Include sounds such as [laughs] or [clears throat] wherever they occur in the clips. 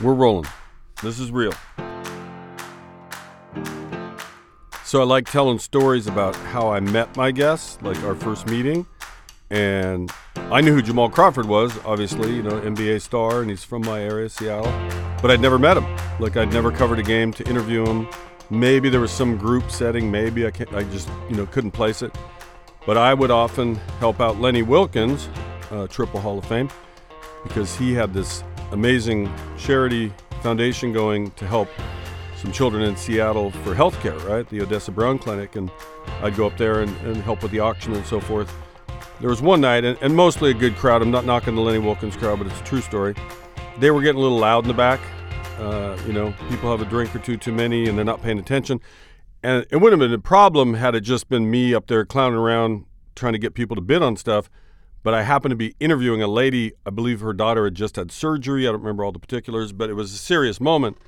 We're rolling. This is real. So I like telling stories about how I met my guests, like our first meeting. And I knew who Jamal Crawford was, obviously, you know, NBA star, and he's from my area, Seattle. But I'd never met him. Like I'd never covered a game to interview him. Maybe there was some group setting. Maybe I, can't, I just, you know, couldn't place it. But I would often help out Lenny Wilkens, uh, Triple Hall of Fame, because he had this amazing charity foundation going to help some children in Seattle for healthcare, right? The Odessa Brown Clinic. And I'd go up there and, and help with the auction and so forth. There was one night, and, and mostly a good crowd. I'm not knocking the Lenny Wilkens crowd, but it's a true story. They were getting a little loud in the back. Uh, you know, people have a drink or two too many and they're not paying attention. And it wouldn't have been a problem had it just been me up there clowning around trying to get people to bid on stuff. But I happened to be interviewing a lady. I believe her daughter had just had surgery. I don't remember all the particulars, but it was a serious moment.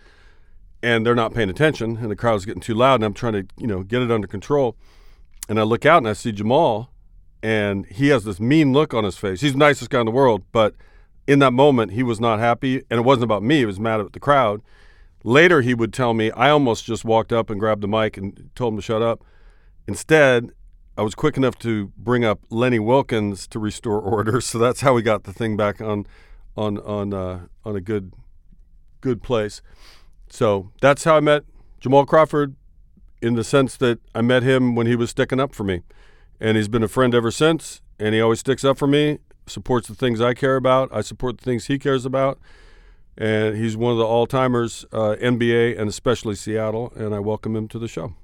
And they're not paying attention, and the crowd's getting too loud. And I'm trying to, you know, get it under control. And I look out and I see Jamal, and he has this mean look on his face. He's the nicest guy in the world, but in that moment, he was not happy. And it wasn't about me, he was mad at the crowd. Later, he would tell me, I almost just walked up and grabbed the mic and told him to shut up. Instead, I was quick enough to bring up Lenny Wilkens to restore order, [laughs] so that's how we got the thing back on, on on uh, on a good, good place. So that's how I met Jamal Crawford, in the sense that I met him when he was sticking up for me, and he's been a friend ever since. And he always sticks up for me, supports the things I care about. I support the things he cares about, and he's one of the all timers, uh, NBA and especially Seattle. And I welcome him to the show.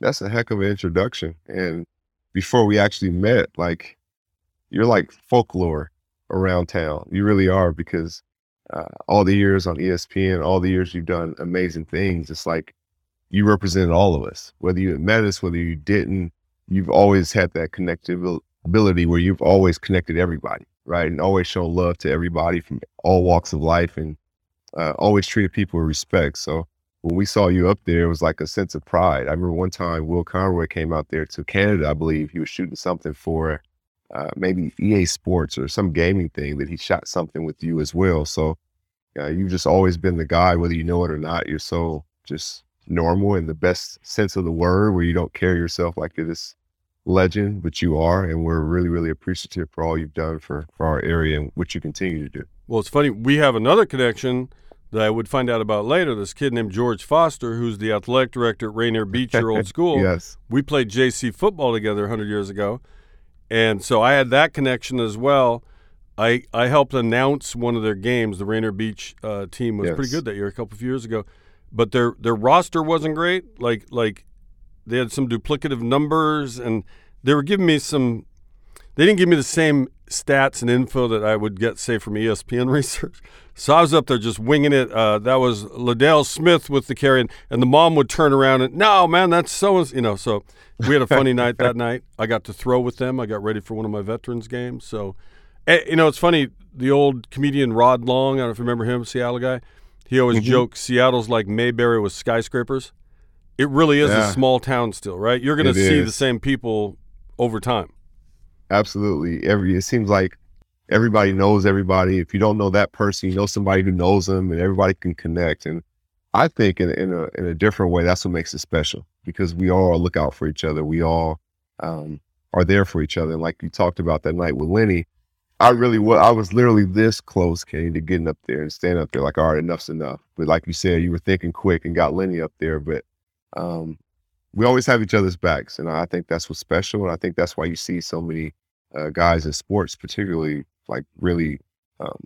That's a heck of an introduction, and before we actually met, like you're like folklore around town. You really are because uh, all the years on ESPN, all the years you've done amazing things. It's like you represented all of us, whether you met us, whether you didn't. You've always had that connectability where you've always connected everybody, right, and always shown love to everybody from all walks of life, and uh, always treated people with respect. So when we saw you up there, it was like a sense of pride. I remember one time Will Conroy came out there to Canada, I believe. He was shooting something for uh, maybe EA Sports or some gaming thing that he shot something with you as well. So uh, you've just always been the guy, whether you know it or not. You're so just normal in the best sense of the word, where you don't carry yourself like you're this legend, but you are. And we're really, really appreciative for all you've done for, for our area and what you continue to do. Well, it's funny. We have another connection that I would find out about later. This kid named George Foster, who's the athletic director at Rainier Beach, your old [laughs] school. yes. We played JC football together 100 years ago. And so I had that connection as well. I, I helped announce one of their games. The Rainier Beach uh, team was Yes. pretty good that year, a couple of years ago. But their their roster wasn't great. Like like they had some duplicative numbers, and they were giving me some. They didn't give me the same stats and info that I would get, say, from ESPN [laughs] research. So I was up there just winging it. Uh, that was Liddell Smith with the carry, and, and the mom would turn around and, no, man, that's so you know. So we had a funny night that [laughs] night. I got to throw with them. I got ready for one of my veterans games. So, eh, you know, it's funny. The old comedian Rod Long, I don't know if you remember him, Seattle guy. He always Mhm. joked Seattle's like Mayberry with skyscrapers. It really is Yeah. a small town still, right? You're going to see is. the same people over time. Absolutely. Every it seems like everybody knows everybody. If you don't know that person, you know somebody who knows them, and everybody can connect. And I think in, in a in a different way, that's what makes it special because we all look out for each other. We all um, are there for each other. And like you talked about that night with Lenny, I really was. I was literally this close, Kenny, to getting up there and standing up there. Like, all right, enough's enough. But like you said, you were thinking quick and got Lenny up there. But um, we always have each other's backs, and I think that's what's special. And I think that's why you see so many uh, guys in sports, particularly like really, um,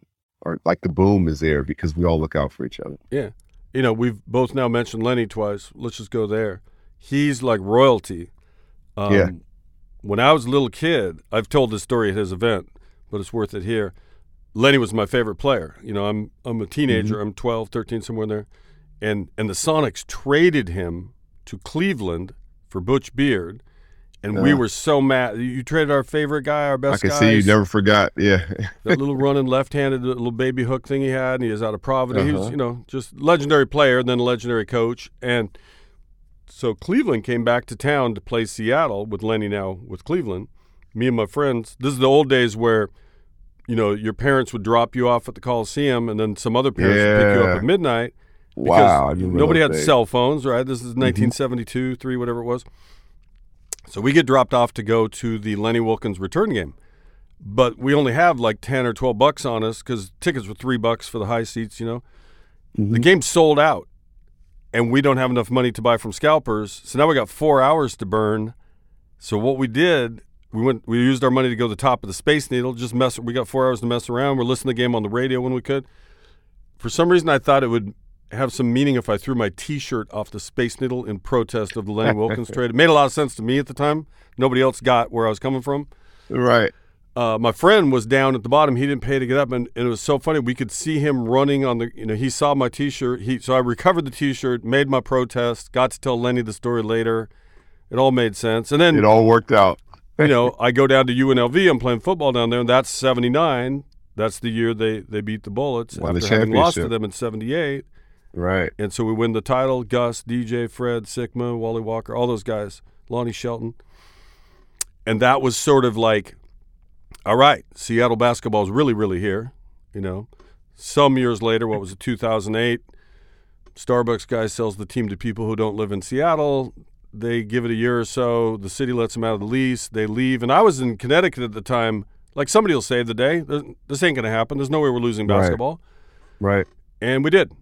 or like the boom is there because we all look out for each other. Yeah, you know, we've both now mentioned Lenny twice. Let's just go there. He's like royalty. Um, Yeah. When I was a little kid, I've told this story at his event, but it's worth it here. Lenny was my favorite player. You know, I'm I'm a teenager. I'm 12, 13, somewhere in there, and and the Sonics traded him to Cleveland for Butch Beard, and we were so mad. You traded our favorite guy, our best. I can guy. see you never forgot. Yeah, [laughs] that little running left-handed little baby hook thing he had, and he was out of Providence. He was, Uh-huh. you know, just legendary player, and then a legendary coach. And so Cleveland came back to town to play Seattle with Lenny now with Cleveland. Me and my friends. This is the old days where you know, your parents would drop you off at the Coliseum, and then some other parents would pick you up at midnight. Wow. I didn't know nobody had cell phones, right? This is 1972, three, whatever it was. So we get dropped off to go to the Lenny Wilkens return game, but we only have like 10 or 12 bucks on us because tickets were three bucks for the high seats. You know, mm-hmm. the game's sold out, and we don't have enough money to buy from scalpers. So now we got four hours to burn. So what we did, we went, we used our money to go to the top of the Space Needle. Just mess. We got four hours to mess around. We're listening to the game on the radio when we could. For some reason, I thought it would have some meaning if I threw my T-shirt off the Space Needle in protest of the Lenny Wilkens trade. It made a lot of sense to me at the time. Nobody else got where I was coming from. Right. Uh, my friend was down at the bottom. He didn't pay to get up, and, and it was so funny. We could see him running on the. You know, he saw my T-shirt. He so I recovered the T-shirt, made my protest, got to tell Lenny the story later. It all made sense, and then It all worked out. [laughs] you know, I go down to UNLV. I'm playing football down there, and that's '79. That's the year they they beat the Bullets Won after having lost to them in '78. Right. And so we win the title. Gus, DJ, Fred, Sikma, Wally Walker, all those guys, Lonnie Shelton. And that was sort of like, all right, Seattle basketball is really, really here. You know, some years later, what was it, 2008? Starbucks guy sells the team to people who don't live in Seattle. They give it a year or so. The city lets them out of the lease. They leave. And I was in Connecticut at the time. Like somebody will save the day. This ain't going to happen. There's no way we're losing Right. basketball. Right. And we did.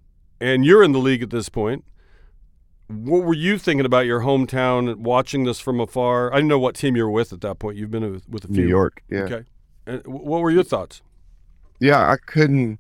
And you're in the league at this point. What were you thinking about your hometown, watching this from afar? I didn't know what team you were with at that point. You've been with, with a few. New York. Yeah. Okay. And what were your thoughts? Yeah, I couldn't.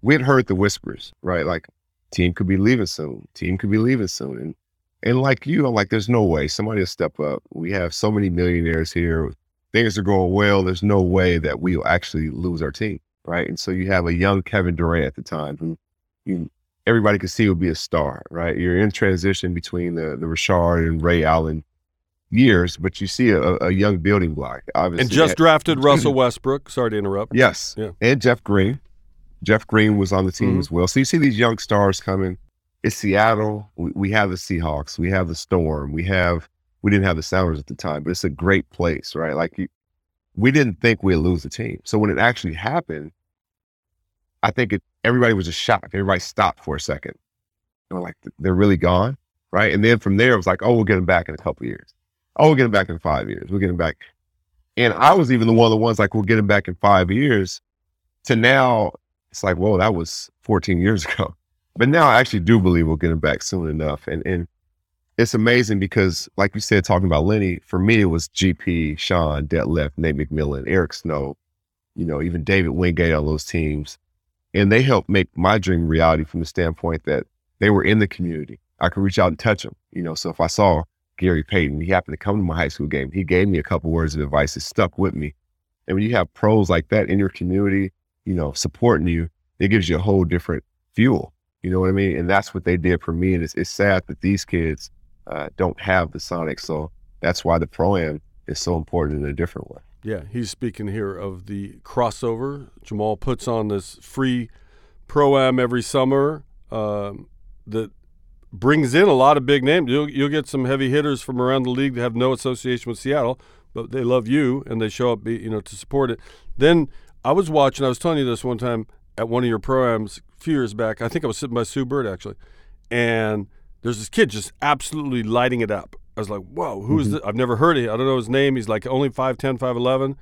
We'd heard the whispers, right? Like, team could be leaving soon. Team could be leaving soon. And and like you, I'm like, there's no way somebody will step up. We have so many millionaires here. Things are going well. There's no way that we'll actually lose our team, right? And so you have a young Kevin Durant at the time who you everybody could see would be a star, right? You're in transition between the the Rashard and Ray Allen years, but you see a, a young building block. Obviously, And just drafted [clears throat] Russell Westbrook. Sorry to interrupt. Yes. Yeah. And Jeff Green. Jeff Green was on the team Mhm. as well. So you see these young stars coming. It's Seattle. We, we have the Seahawks. We have the Storm. We have, we didn't have the Sounders at the time, but it's a great place, right? Like you, we didn't think we'd lose the team. So when it actually happened, I think it, everybody was just shocked. Everybody stopped for a second. And we're like, they're really gone, right? And then from there, it was like, oh, we'll get them back in a couple years. Oh, we'll get them back in five years. We'll get them back. And I was even the one of the ones like, we'll get them back in five years. To now, it's like, whoa, that was 14 years [laughs] ago. But now I actually do believe we'll get them back soon enough. And and it's amazing because, like you said, talking about Lenny, for me it was GP, Sean, Detlef, Nate McMillan, Eric Snow, you know, even David Wingate on those teams. And they helped make my dream reality from the standpoint that they were in the community. I could reach out and touch them. You know, so if I saw Gary Payton, he happened to come to my high school game. He gave me a couple words of advice that stuck with me. And when you have pros like that in your community, you know, supporting you, it gives you a whole different fuel. You know what I mean? And that's what they did for me. And it's, it's sad that these kids uh, don't have the Sonics. So that's why the pro am is so important in a different way. Yeah, he's speaking here of the crossover. Jamal puts on this free pro am every summer um, that brings in a lot of big names. You'll, you'll get some heavy hitters from around the league that have no association with Seattle, but they love you and they show up, you know, to support it. Then I was watching. I was telling you this one time at one of your programs a few years back. I think I was sitting by Sue Bird actually, and there's this kid just absolutely lighting it up. I was like, "Whoa, who is mm-hmm. this? I've never heard of him. I don't know his name. He's like only 5'10", 5'11".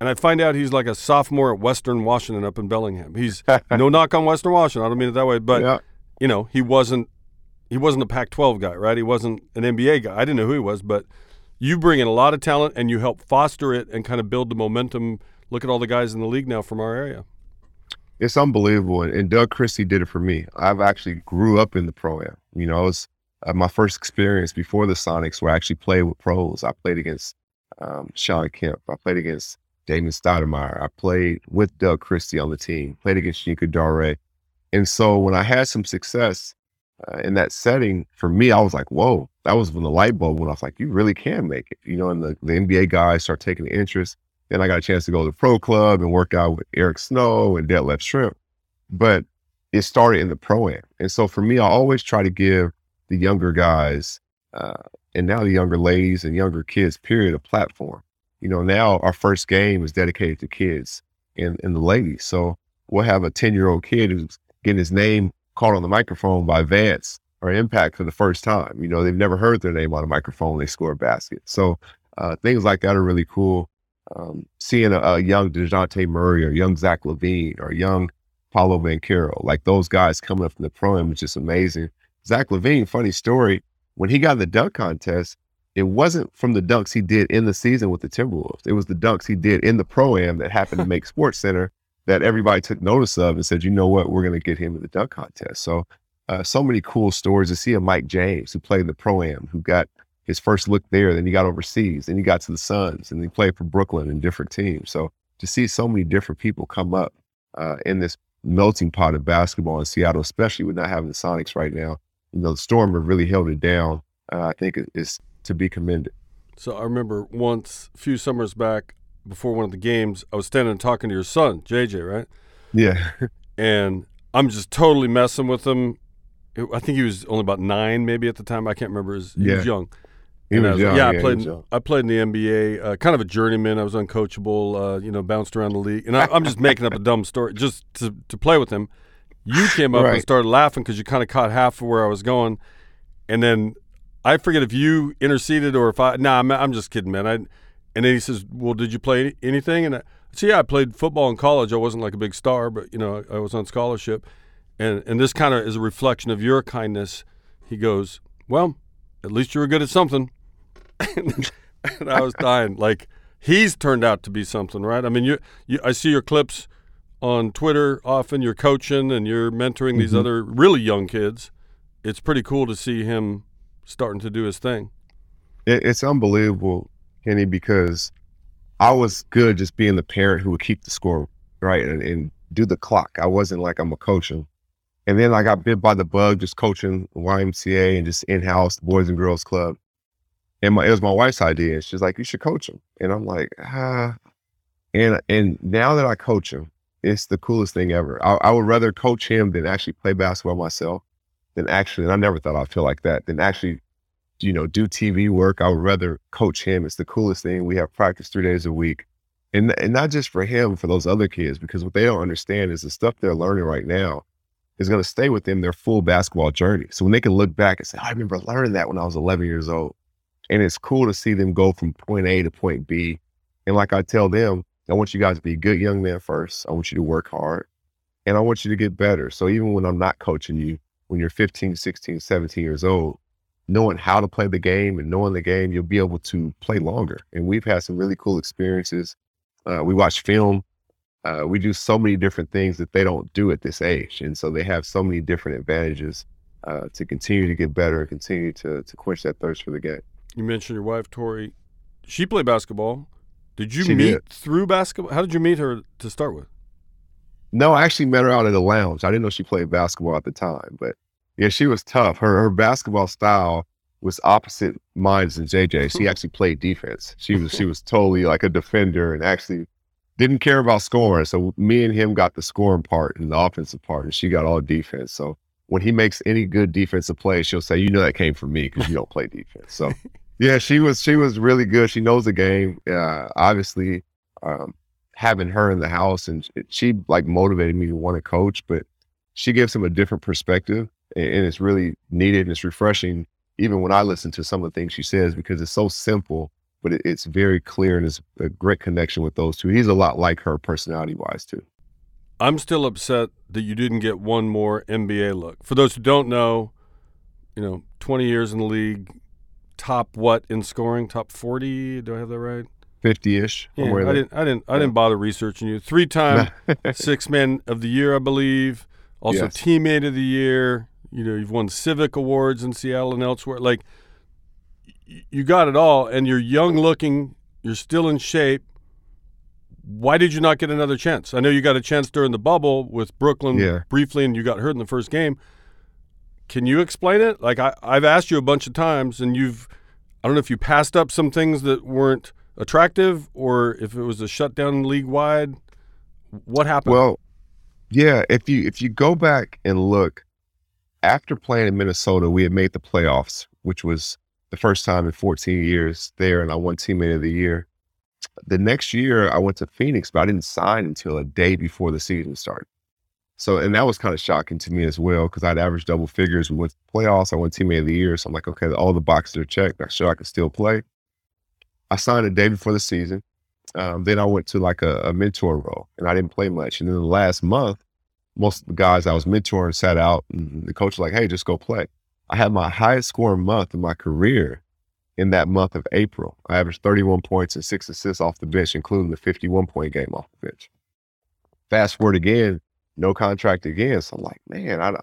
And I find out he's like a sophomore at Western Washington up in Bellingham. He's [laughs] no knock on Western Washington. I don't mean it that way, but yeah, you know, he wasn't he wasn't a Pac-12 guy, right? He wasn't an NBA guy. I didn't know who he was, but you bring in a lot of talent and you help foster it and kind of build the momentum. Look at all the guys in the league now from our area. it's unbelievable. And, Doug Christie did it for me. I've actually grew up in the pro am. You know, it was uh, my first experience before the Sonics where I actually played with pros. I played against um, Sean Kemp. I played against Damon Stoudamire. I played with Doug Christie on the team, played against Shinka Dare. And so when I had some success uh, in that setting, for me, I was like, whoa, that was when the light bulb went off. Like, you really can make it. You know, and the, the NBA guys start taking interest. Then I got a chance to go to the pro club and work out with Eric Snow and Detlef Schrempf. But it started in the pro am. And so for me, I always try to give the younger guys uh, and now the younger ladies and younger kids, period, a platform. You know, now our first game is dedicated to kids. and, in the ladies. So we'll have a 10 year old kid who's getting his name called on the microphone by Vance or Impact for the first time. You know, they've never heard their name on a microphone. They score a basket. So uh, things like that are really cool. Um, seeing a, a, young DeJounte Murray or young Zach LaVine or young Paolo Banchero, like those guys coming up from the pro is just amazing. Zach LaVine, funny story, when he got in the dunk contest, it wasn't from the dunks he did in the season with the Timberwolves. It was the dunks he did in the pro am that happened to [laughs] make Sports Center that everybody took notice of and said, you know what, we're going to get him in the dunk contest. So, uh, so many cool stories to see a Mike James who played in the pro am, who got his first look there, then he got overseas, then he got to the Suns, and he played for Brooklyn and different teams. So to see so many different people come up uh, in this melting pot of basketball in Seattle, especially with not having the Sonics right now, you know, the Storm have really held it down. Uh, I think it's to be commended. So I remember once, a few summers back, before one of the games, I was standing and talking to your son, JJ, right? Yeah. [laughs] and I'm just totally messing with him. I think he was only about nine, maybe at the time. I can't remember. His, he yeah. was young. He was, was young. Yeah, I played. I played in the NBA. Uh, kind of a journeyman. I was uncoachable. Uh, you know, bounced around the league, and I, am just making up a [laughs] dumb story just to to play with him. You [sighs] came up right. and started laughing because you kind of caught half of where I was going, and then I forget if you interceded or if I. Nah, I'm, I'm just kidding, man. I and then he says, "Well, did you play anything?" And I said, "Yeah, I played football in college. I wasn't like a big star, but you know, I was on scholarship." And and this kind of is a reflection of your kindness. He goes, "Well, at least you were good at something." [laughs] and, I was dying. Like he's turned out to be something, right? I mean, you, you I see your clips on Twitter often. You're coaching and you're mentoring these mm-hmm. other really young kids. It's pretty cool to see him starting to do his thing. It, it's unbelievable Kenny, because I was good just being the parent who would keep the score right and, and do the clock. I wasn't like I'm a coaching. And then I got bit by the bug just coaching YMCA and just in house Boys and Girls Club. And my, it was my wife's idea. And she's like, you should coach him. And I'm like, ah. And and now that I coach him, it's the coolest thing ever. I, I would rather coach him than actually play basketball myself. Than actually, and I never thought I'd feel like that. Than actually you know, do TV work. I would rather coach him. It's the coolest thing. We have practice three days a week. And, and not just for him, for those other kids, because what they don't understand is the stuff they're learning right now is going to stay with them their full basketball journey. So when they can look back and say, I remember learning that when I was 11 years old. And it's cool to see them go from point A to point B. And like I tell them, I want you guys to be a good young men first. I want you to work hard and I want you to get better. So even when I'm not coaching you, when you're 15, 16, 17 years old, knowing how to play the game and knowing the game, you'll be able to play longer. And we've had some really cool experiences. Uh, we watch film. Uh, we do so many different things that they don't do at this age, and so they have so many different advantages uh, to continue to get better and continue to to quench that thirst for the game. You mentioned your wife, Tori. She played basketball. Did you she meet did. through basketball? How did you meet her to start with? No, I actually met her out at a lounge. I didn't know she played basketball at the time, but yeah, she was tough. Her her basketball style was opposite mine than JJ. [laughs] She actually played defense. She was she was totally like a defender and actually didn't care about scoring. So me and him got the scoring part and the offensive part, and she got all defense. So when he makes any good defensive play, she'll say, "You know that came from me because you don't play defense." So yeah, she was she was really good. She knows the game. Uh, obviously, um, having her in the house and she like motivated me to want to coach, but she gives him a different perspective and it's really needed and it's refreshing even when I listen to some of the things she says because it's so simple, but it, it's very clear and it's a great connection with those two. He's a lot like her personality wise too. I'm still upset that you didn't get one more NBA look. For those who don't know, you know, 20 years in the league, top what in scoring? Top 40? Do I have that right? 50ish. Yeah, I didn't. I didn't. I didn't bother researching you. Three-time [laughs] six man of the year, I believe. Also, yes. teammate of the year you know you've won civic awards in seattle and elsewhere like you got it all and you're young looking you're still in shape why did you not get another chance i know you got a chance during the bubble with brooklyn yeah. briefly and you got hurt in the first game can you explain it like I, i've asked you a bunch of times and you've i don't know if you passed up some things that weren't attractive or if it was a shutdown league wide what happened well yeah if you if you go back and look after playing in Minnesota, we had made the playoffs, which was the first time in 14 years there, and I won teammate of the year. the next year I went to Phoenix, but I didn't sign until a day before the season started. So, and that was kind of shocking to me as well because I'd averaged double figures. We went to playoffs. I won teammate of the year. So I'm like, okay, all the boxes are checked. I'm sure I can still play. I signed a day before the season. Um, then I went to like a, a, mentor role and I didn't play much. And then the last month, most of the guys I was mentoring sat out and the coach was like, hey, just go play. I had my highest scoring month in my career in that month of April. I averaged 31 points and six assists off the bench, including the 51 point game off the bench. Fast forward again, no contract again. So I'm like, man, I,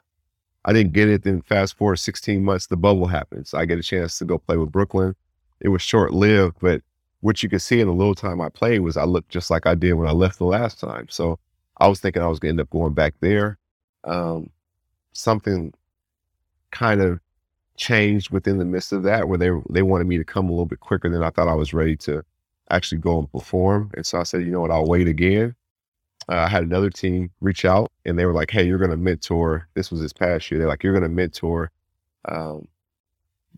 I didn't get it. Then fast forward 16 months, the bubble happens. I get a chance to go play with Brooklyn. It was short lived, but what you could see in the little time I played was I looked just like I did when I left the last time. So I was thinking I was going to end up going back there. Um, something kind of changed within the midst of that where they they wanted me to come a little bit quicker than I thought I was ready to actually go and perform. And so I said, you know what, I'll wait again. Uh, I had another team reach out and they were like, hey, you're going to mentor. This was this past year. They're like, you're going to mentor um,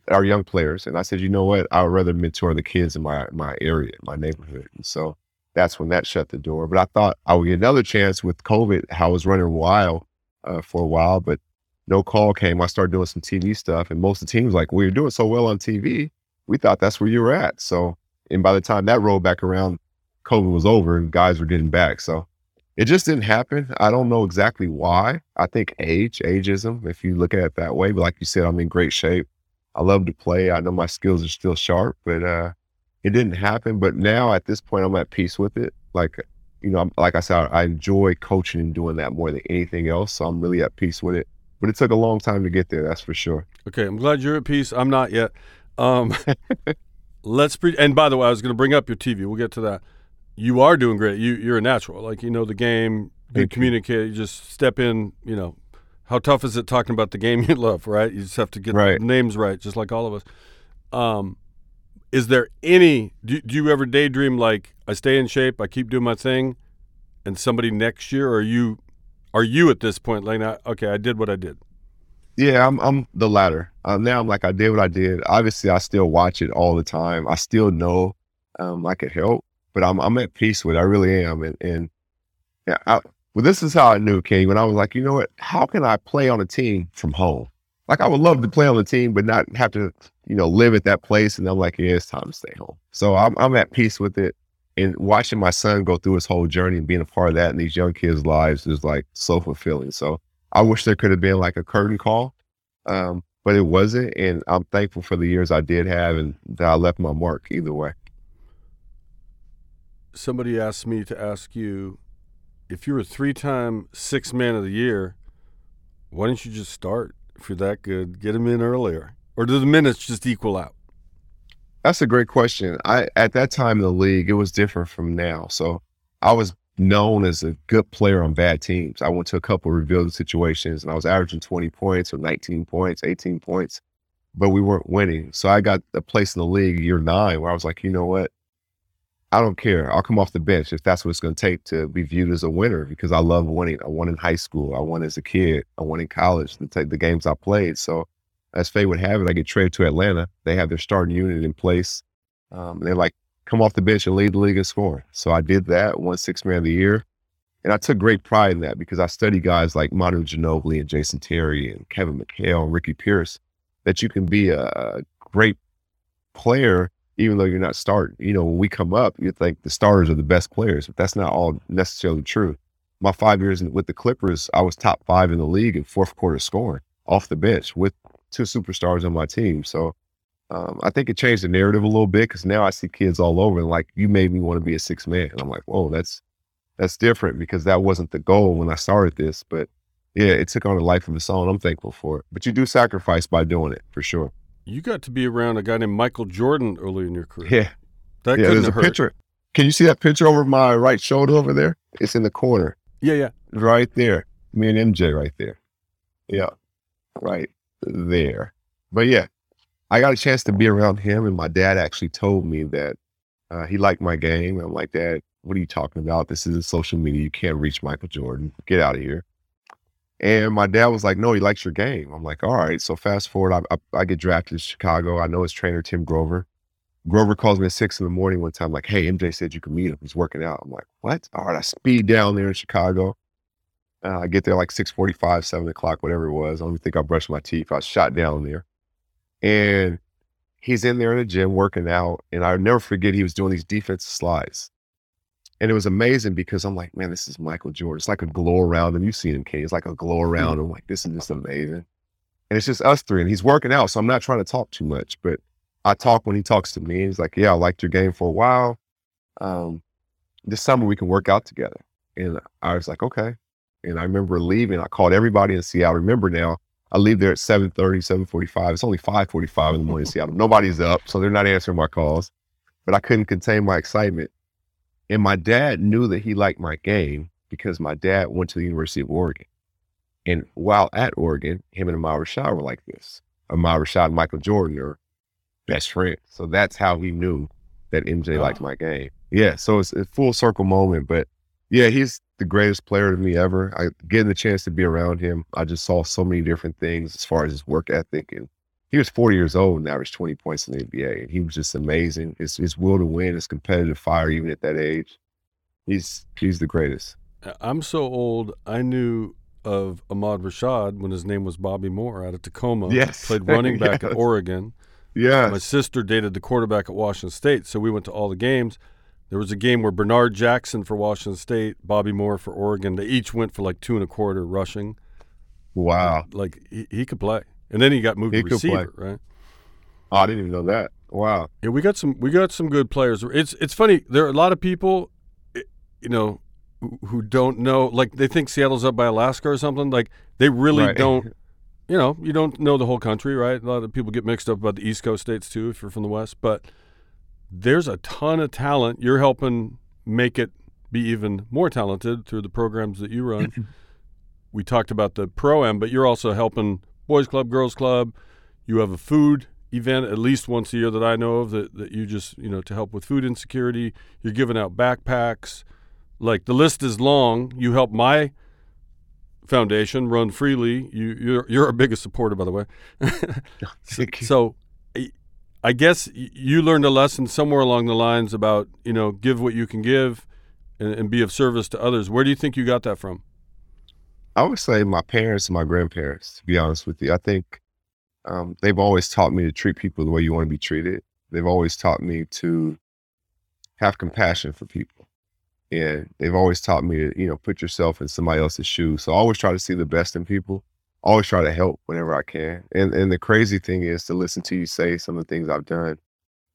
our young players. And I said, you know what, I would rather mentor the kids in my my area, my neighborhood. And so that's when that shut the door. But I thought I would get another chance with COVID. How I was running wild uh, for a while, but no call came. I started doing some TV stuff, and most of the teams like, "Well, you're doing so well on TV. We thought that's where you were at." So, and by the time that rolled back around, COVID was over, and guys were getting back. So, it just didn't happen. I don't know exactly why. I think age, ageism, if you look at it that way. But like you said, I'm in great shape. I love to play. I know my skills are still sharp, but uh, it didn't happen. But now at this point, I'm at peace with it. Like, you know, like I said, I enjoy coaching and doing that more than anything else. So I'm really at peace with it but it took a long time to get there. That's for sure. Okay, I'm glad you're at peace. I'm not yet. Um, [laughs] let's pre- and by the way, I was going to bring up your TV. We'll get to that. You are doing great. You you're a natural. Like you know the game. Good communicator. You just step in. You know, how tough is it talking about the game [laughs] you love? Right. You just have to get right. the names right, just like all of us. Um, is there any? Do, do you ever daydream like I stay in shape, I keep doing my thing, and somebody next year, or are you are you at this point like okay i did what i did yeah i'm, I'm the latter um, now i'm like i did what i did obviously i still watch it all the time i still know um, i could help but i'm, I'm at peace with it i really am and, and yeah, I, well this is how i knew king when i was like you know what how can i play on a team from home like i would love to play on the team but not have to you know live at that place and i'm like yeah it's time to stay home so i'm, I'm at peace with it and watching my son go through his whole journey and being a part of that in these young kids' lives is like so fulfilling. So I wish there could have been like a curtain call, um, but it wasn't. And I'm thankful for the years I did have and that I left my mark either way. Somebody asked me to ask you if you're a three time six man of the year, why don't you just start if you're that good? Get him in earlier. Or do the minutes just equal out? That's a great question. I at that time in the league, it was different from now. So I was known as a good player on bad teams. I went to a couple of rebuilding situations and I was averaging 20 points or 19 points, 18 points, but we weren't winning. So I got a place in the league year nine where I was like, you know what? I don't care. I'll come off the bench if that's what it's going to take to be viewed as a winner because I love winning. I won in high school. I won as a kid. I won in college. The, the games I played. So as fate would have it, I get traded to Atlanta. They have their starting unit in place. Um, they're like, come off the bench and lead the league in scoring. So I did that, won six man of the year. And I took great pride in that because I study guys like Manu Ginobili and Jason Terry and Kevin McHale and Ricky Pierce, that you can be a great player even though you're not starting. You know, when we come up, you think the starters are the best players, but that's not all necessarily true. My five years with the Clippers, I was top five in the league in fourth quarter scoring off the bench with two superstars on my team. So um, I think it changed the narrative a little bit because now I see kids all over and like you made me want to be a six man. And I'm like, whoa, that's that's different because that wasn't the goal when I started this. But yeah, it took on a life of its own. I'm thankful for it. But you do sacrifice by doing it for sure. You got to be around a guy named Michael Jordan early in your career. Yeah. That yeah, there's a hurt. picture. Can you see that picture over my right shoulder over there? It's in the corner. Yeah, yeah. Right there. Me and MJ right there. Yeah. Right there. But yeah, I got a chance to be around him, and my dad actually told me that uh, he liked my game. I'm like, Dad, what are you talking about? This isn't social media. You can't reach Michael Jordan. Get out of here. And my dad was like, No, he likes your game. I'm like, All right. So fast forward, I, I, I get drafted to Chicago. I know his trainer, Tim Grover. Grover calls me at six in the morning one time, like, hey, MJ said you can meet him. He's working out. I'm like, what? All right, I speed down there in Chicago. Uh, I get there like 645, 7 o'clock, whatever it was. I don't even think I brushed my teeth. I was shot down there. And he's in there in the gym working out. And I'll never forget he was doing these defensive slides. And it was amazing because I'm like, man, this is Michael Jordan. It's like a glow around him. You've seen him, Kenny. It's like a glow around him. Like, this is just amazing. And it's just us three. And he's working out. So I'm not trying to talk too much, but I talk when he talks to me. He's like, yeah, I liked your game for a while. Um, this summer we can work out together. And I was like, okay. And I remember leaving. I called everybody in Seattle. Remember now, I leave there at 7.30, 7.45. It's only 5.45 in the morning in Seattle. Nobody's up, so they're not answering my calls. But I couldn't contain my excitement. And my dad knew that he liked my game because my dad went to the University of Oregon. And while at Oregon, him and Ahmad Rashad were like this. Ahmad Rashad and Michael Jordan are best friends. So that's how he knew that MJ wow. liked my game. Yeah, so it's a full circle moment. But yeah, he's the greatest player to me ever. I getting the chance to be around him, I just saw so many different things as far as his work ethic and he was 40 years old and averaged 20 points in the NBA. And he was just amazing. His, his will to win, his competitive fire, even at that age. He's he's the greatest. I'm so old. I knew of Ahmad Rashad when his name was Bobby Moore out of Tacoma. Yes, played running [laughs] back yes. at Oregon. Yeah, my sister dated the quarterback at Washington State, so we went to all the games. There was a game where Bernard Jackson for Washington State, Bobby Moore for Oregon. They each went for like two and a quarter rushing. Wow, like he, he could play. And then he got moved he to receiver, play. right? Oh, I didn't even know that. Wow. Yeah, we got some we got some good players. It's it's funny. There are a lot of people, eh, you know, who don't know. Like they think Seattle's up by Alaska or something. Like they really right. don't. [laughs] You know, you don't know the whole country, right? A lot of people get mixed up about the East Coast states too, if you're from the West. But there's a ton of talent. You're helping make it be even more talented through the programs that you run. [laughs] we talked about the pro am, but you're also helping boys club, girls club. You have a food event at least once a year that I know of that, that you just, you know, to help with food insecurity. You're giving out backpacks. Like the list is long. You help my foundation run freely. You you're you're our biggest supporter, by the way. [laughs] so, so, I guess you learned a lesson somewhere along the lines about you know give what you can give, and, and be of service to others. Where do you think you got that from? I would say my parents and my grandparents, to be honest with you. I think um, they've always taught me to treat people the way you want to be treated. They've always taught me to have compassion for people. And they've always taught me to, you know, put yourself in somebody else's shoes. So I always try to see the best in people. Always try to help whenever I can. And and the crazy thing is to listen to you say some of the things I've done.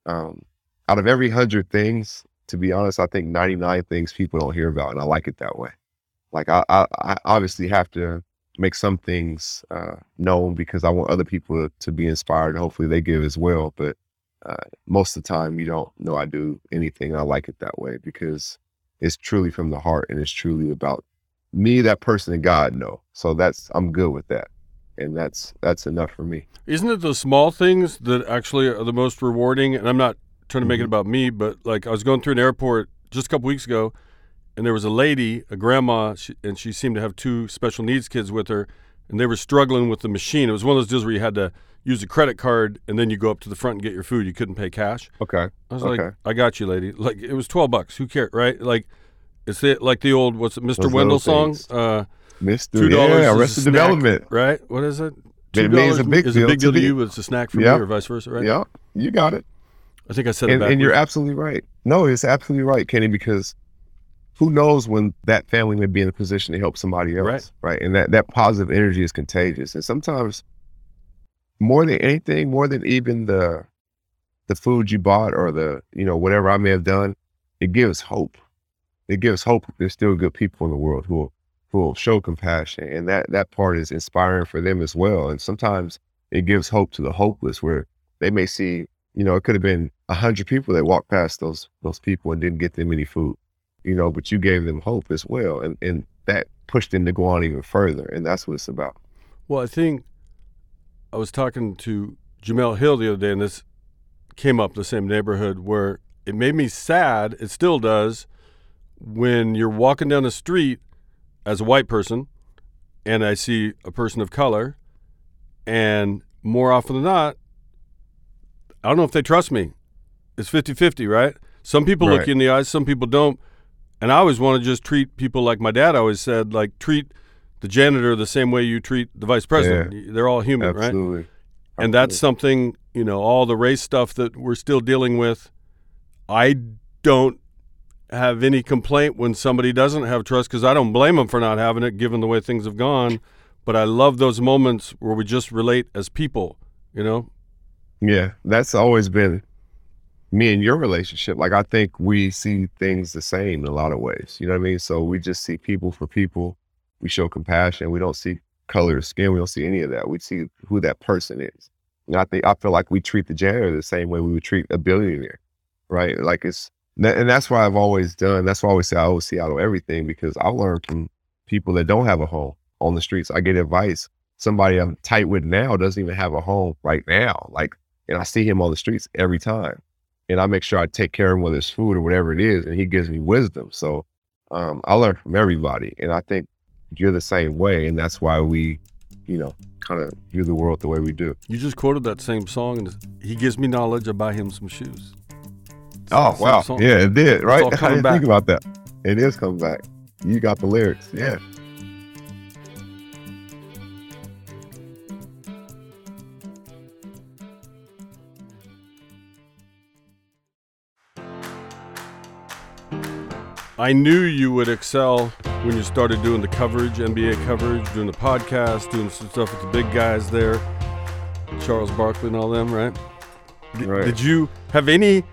Um, out of every hundred things, to be honest, I think 99 things people don't hear about, and I like it that way like I, I, I obviously have to make some things uh, known because I want other people to be inspired. Hopefully they give as well. But uh, most of the time, you don't know I do anything. I like it that way because it's truly from the heart and it's truly about me, that person, and God know. So that's I'm good with that, and that's that's enough for me. Isn't it the small things that actually are the most rewarding? And I'm not trying to make mm-hmm. it about me, but like I was going through an airport just a couple weeks ago and there was a lady, a grandma, she, and she seemed to have two special needs kids with her, and they were struggling with the machine. It was one of those deals where you had to use a credit card, and then you go up to the front and get your food. You couldn't pay cash. Okay. I was okay. like, I got you, lady. Like it was twelve bucks. Who cares, right? Like it's the, like the old what's it, Mr. Wendal song? Uh, Mr. Two dollars, yeah, Arrested Development, right? What is it? Two dollars a big is a big deal to, you, but it's a snack for yep. me, or vice versa, right? Yeah, you got it. I think I said and, it. And you're absolutely right. No, it's absolutely right, Kenny, because who knows when that family may be in a position to help somebody else, right? right? And that that positive energy is contagious. And sometimes, more than anything, more than even the the food you bought or the you know whatever I may have done, it gives hope. It gives hope that there's still good people in the world who will who will show compassion, and that that part is inspiring for them as well. And sometimes it gives hope to the hopeless, where they may see, you know, it could have been a hundred people that walked past those those people and didn't get them any food you know, but you gave them hope as well. And, and that pushed them to go on even further. And that's what it's about. Well, I think I was talking to Jemele Hill the other day, and this came up the same neighborhood where it made me sad. It still does when you're walking down the street as a white person and I see a person of color, and more often than not, I don't know if they trust me. it's 50-50, right? Some people look you in the eyes, some people don't. And I always want to just treat people like my dad always said, like treat the janitor the same way you treat the vice president. They're all human, right? Absolutely. and that's something you know all the race stuff that we're still dealing with i don't have any complaint when somebody doesn't have trust because i don't blame them for not having it given the way things have gone but i love those moments where we just relate as people you know Yeah, that's always been me and your relationship. Like I think we see things the same in a lot of ways. You know what I mean? So we just see people for people. We show compassion. We don't see color of skin. We don't see any of that. We see who that person is. And I think I feel like we treat the janitor the same way we would treat a billionaire, right? Like it's and that's why I've always done. That's why I always say I always see out of everything because I learned from people that don't have a home on the streets. I get advice. Somebody I'm tight with now doesn't even have a home right now. Like and I see him on the streets every time. And I make sure I take care of him whether it's food or whatever it is, and he gives me wisdom. So um, I learn from everybody, and I think you're the same way, and that's why we, you know, kind of view the world the way we do. you just quoted that same song and he gives me knowledge i buy him some shoes It's Oh wow, song. yeah, it did, right? [laughs] I didn't back. think about that. It is coming back. You got the lyrics, yeah. I knew you would excel when you started doing the coverage, NBA coverage, doing the podcast, doing some stuff with the big guys there, Charles Barkley and all them, right? D- Right. Did you have any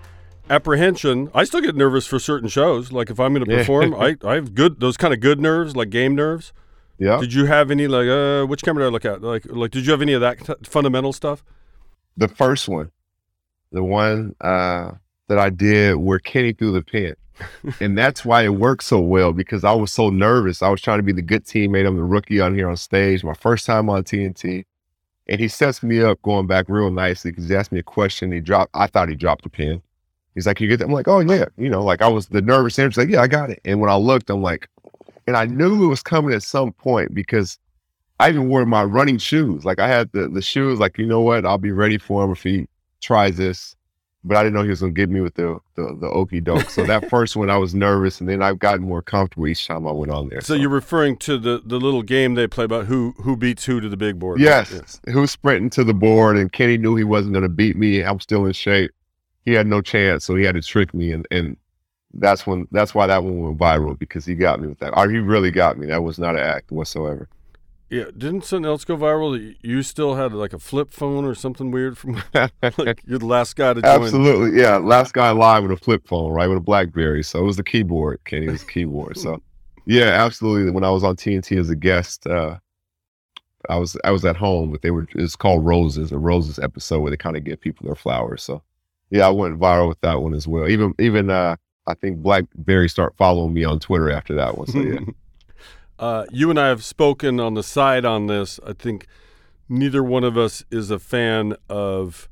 apprehension? I still get nervous for certain shows. Like if I'm going to perform, [laughs] I, I have good those kind of good nerves, like game nerves. Yeah. Did you have any like uh which camera do I look at? Like like did you have any of that t- fundamental stuff? the first one, the one uh, that I did where Kenny threw the pen. [laughs] and that's why it worked so well because I was so nervous. I was trying to be the good teammate. I'm the rookie on here on stage, my first time on TNT. And he sets me up going back real nicely because he asked me a question. He dropped, I thought he dropped the pin. He's like, You get that? I'm like, Oh, yeah. You know, like I was the nervous answer. Like, Yeah, I got it. And when I looked, I'm like, and I knew it was coming at some point because I even wore my running shoes. Like I had the, the shoes, like, you know what? I'll be ready for him if he tries this. But I didn't know he was gonna get me with the the, the okey doke. So that [laughs] first one I was nervous and then I've gotten more comfortable each time I went on there. So you're referring to the the little game they play about who who beats who to the big board. right? Yes. Who's sprinting to the board and Kenny knew he wasn't gonna beat me. I'm still in shape. He had no chance, so he had to trick me and and that's when that's why that one went viral because he got me with that. Or he really got me. That was not an act whatsoever. Yeah, didn't something else go viral? that You still had like a flip phone or something weird from [laughs] like you're the last guy to join. Absolutely, yeah. Last guy live with a flip phone, right, with a BlackBerry. So it was the keyboard. Kenny was the keyboard. So [laughs] yeah, absolutely. When I was on TNT as a guest, uh, I was I was at home, but they were it's called Roses, a Roses episode where they kind of give people their flowers. So yeah, I went viral with that one as well. Even even uh, I think BlackBerry start following me on Twitter after that one. So yeah, [laughs] uh, you and I have spoken on the side on this. I think neither one of us is a fan of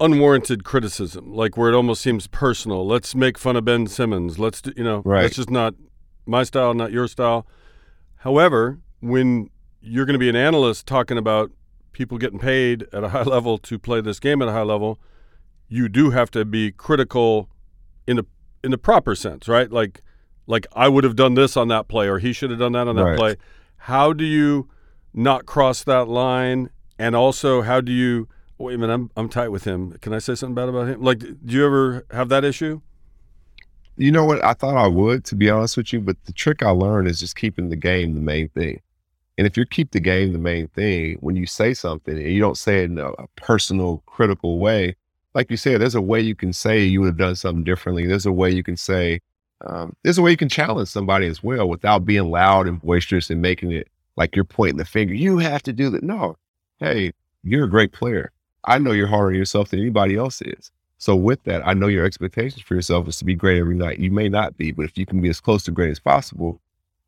unwarranted criticism, like where it almost seems personal. Let's make fun of Ben Simmons. Let's do, you know, Right. that's just not my style, not your style. However, when you're going to be an analyst talking about people getting paid at a high [laughs] level to play this game at a high level, you do have to be critical in the in the proper sense, right? Like like I would have done this on that play or he should have done that on that Right. play. How do you not cross that line? And also how do you wait a minute, I'm I'm tight with him. Can I say something bad about him? Like do you ever have that issue? you know what? I thought I would, to be honest with you, but the trick I learned is just keeping the game the main thing. And if you keep the game the main thing, when you say something and you don't say it in a, a personal, critical way, like you said, there's a way you can say you would have done something differently. There's a way you can say, um, there's a way you can challenge somebody as well without being loud and boisterous and making it like you're pointing the finger. You have to do that. No, hey, you're a great player. I know you're harder on yourself than anybody else is. So with that, I know your expectations for yourself is to be great every night. You may not be, but if you can be as close to great as possible,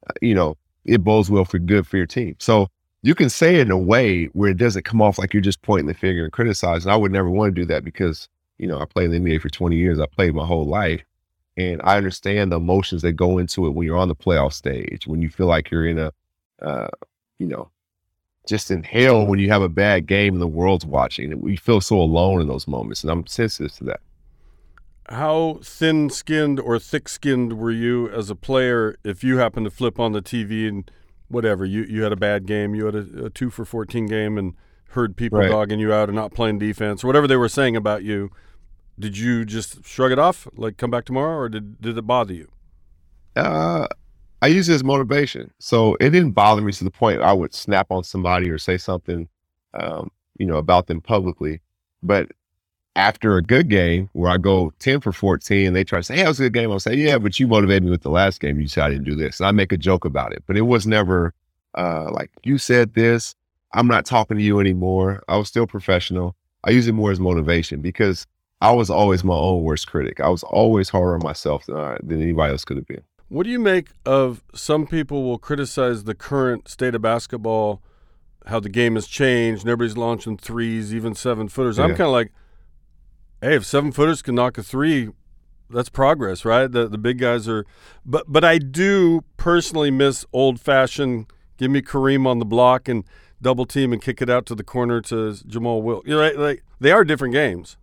uh, you know, it bodes well for good for your team. So you can say it in a way where it doesn't come off like you're just pointing the finger and criticizing. I would never want to do that because, you know, I played in the NBA for 20 years. I played my whole life. And I understand the emotions that go into it when you're on the playoff stage, when you feel like you're in a, uh, you know, just in hell when you have a bad game and the world's watching. And we feel so alone in those moments. And I'm sensitive to that. how thin skinned or thick skinned were you as a player if you happened to flip on the TV and whatever, you, you had a bad game, you had a, a two for 14 game and heard people Right. dogging you out and not playing defense or whatever they were saying about you? Did you just shrug it off, like come back tomorrow, or did, did it bother you? Uh, I use it as motivation. So it didn't bother me to the point I would snap on somebody or say something, um, you know, about them publicly. But after a good game where I go 10 for 14 and they try to say, Hey, it was a good game. I'll say, Yeah, but you motivated me with the last game. You said I didn't do this. And I make a joke about it. But it was never uh, like, You said this. I'm not talking to you anymore. I was still professional. I use it more as motivation because I was always my own worst critic. I was always harder on myself than, I, than anybody else could have been. What do you make of some people will criticize the current state of basketball, how the game has changed, and everybody's launching threes, even seven footers? I'm kind of like, hey, if seven footers can knock a three, that's progress, right? The the big guys are, but but I do personally miss old fashioned. Give me Kareem on the block and double team and kick it out to the corner to Jamal Will. You know, right? like they are different games.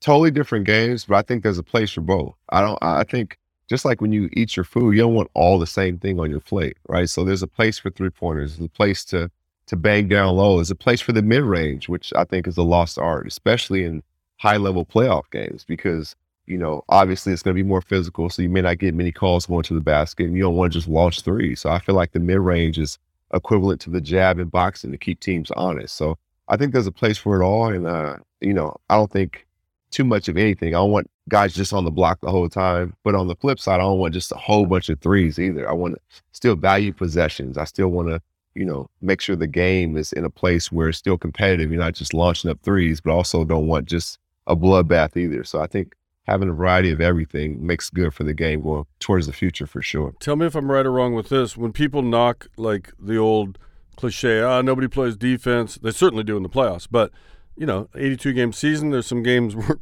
Totally different games, but I think there's a place for both. I don't. I think just like when you eat your food, you don't want all the same thing on your plate, right? So there's a place for three pointers, there's a place to to bang down low, there's a place for the mid range, which I think is a lost art, especially in high level playoff games, because you know obviously it's going to be more physical, so you may not get many calls going to the basket, and you don't want to just launch three. So I feel like the mid range is equivalent to the jab in boxing to keep teams honest. So I think there's a place for it all, and uh, you know I don't think too much of anything. I don't want guys just on the block the whole time. But on the flip side, I don't want just a whole bunch of threes either. I want to still value possessions. I still want to, you know, make sure the game is in a place where it's still competitive. You're not just launching up threes, but also don't want just a bloodbath either. So I think having a variety of everything makes good for the game going towards the future for sure. Tell me if I'm right or wrong with this. When people knock like the old cliche, ah, nobody plays defense. They certainly do in the playoffs, but you know, 82 game season. There's some games [laughs] where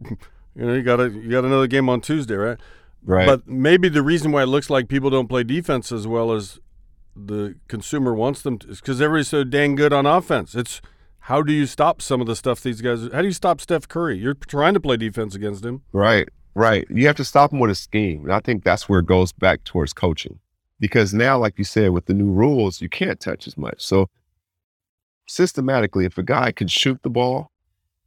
you know you got a, you got another game on Tuesday, right? Right. But maybe the reason why it looks like people don't play defense as well as the consumer wants them to is because everybody's so dang good on offense. It's how do you stop some of the stuff these guys? How do you stop Steph Curry? You're trying to play defense against him. Right, right. You have to stop him with a scheme. And I think that's where it goes back towards coaching. Because now, like you said, with the new rules, you can't touch as much. So systematically, if a guy can shoot the ball,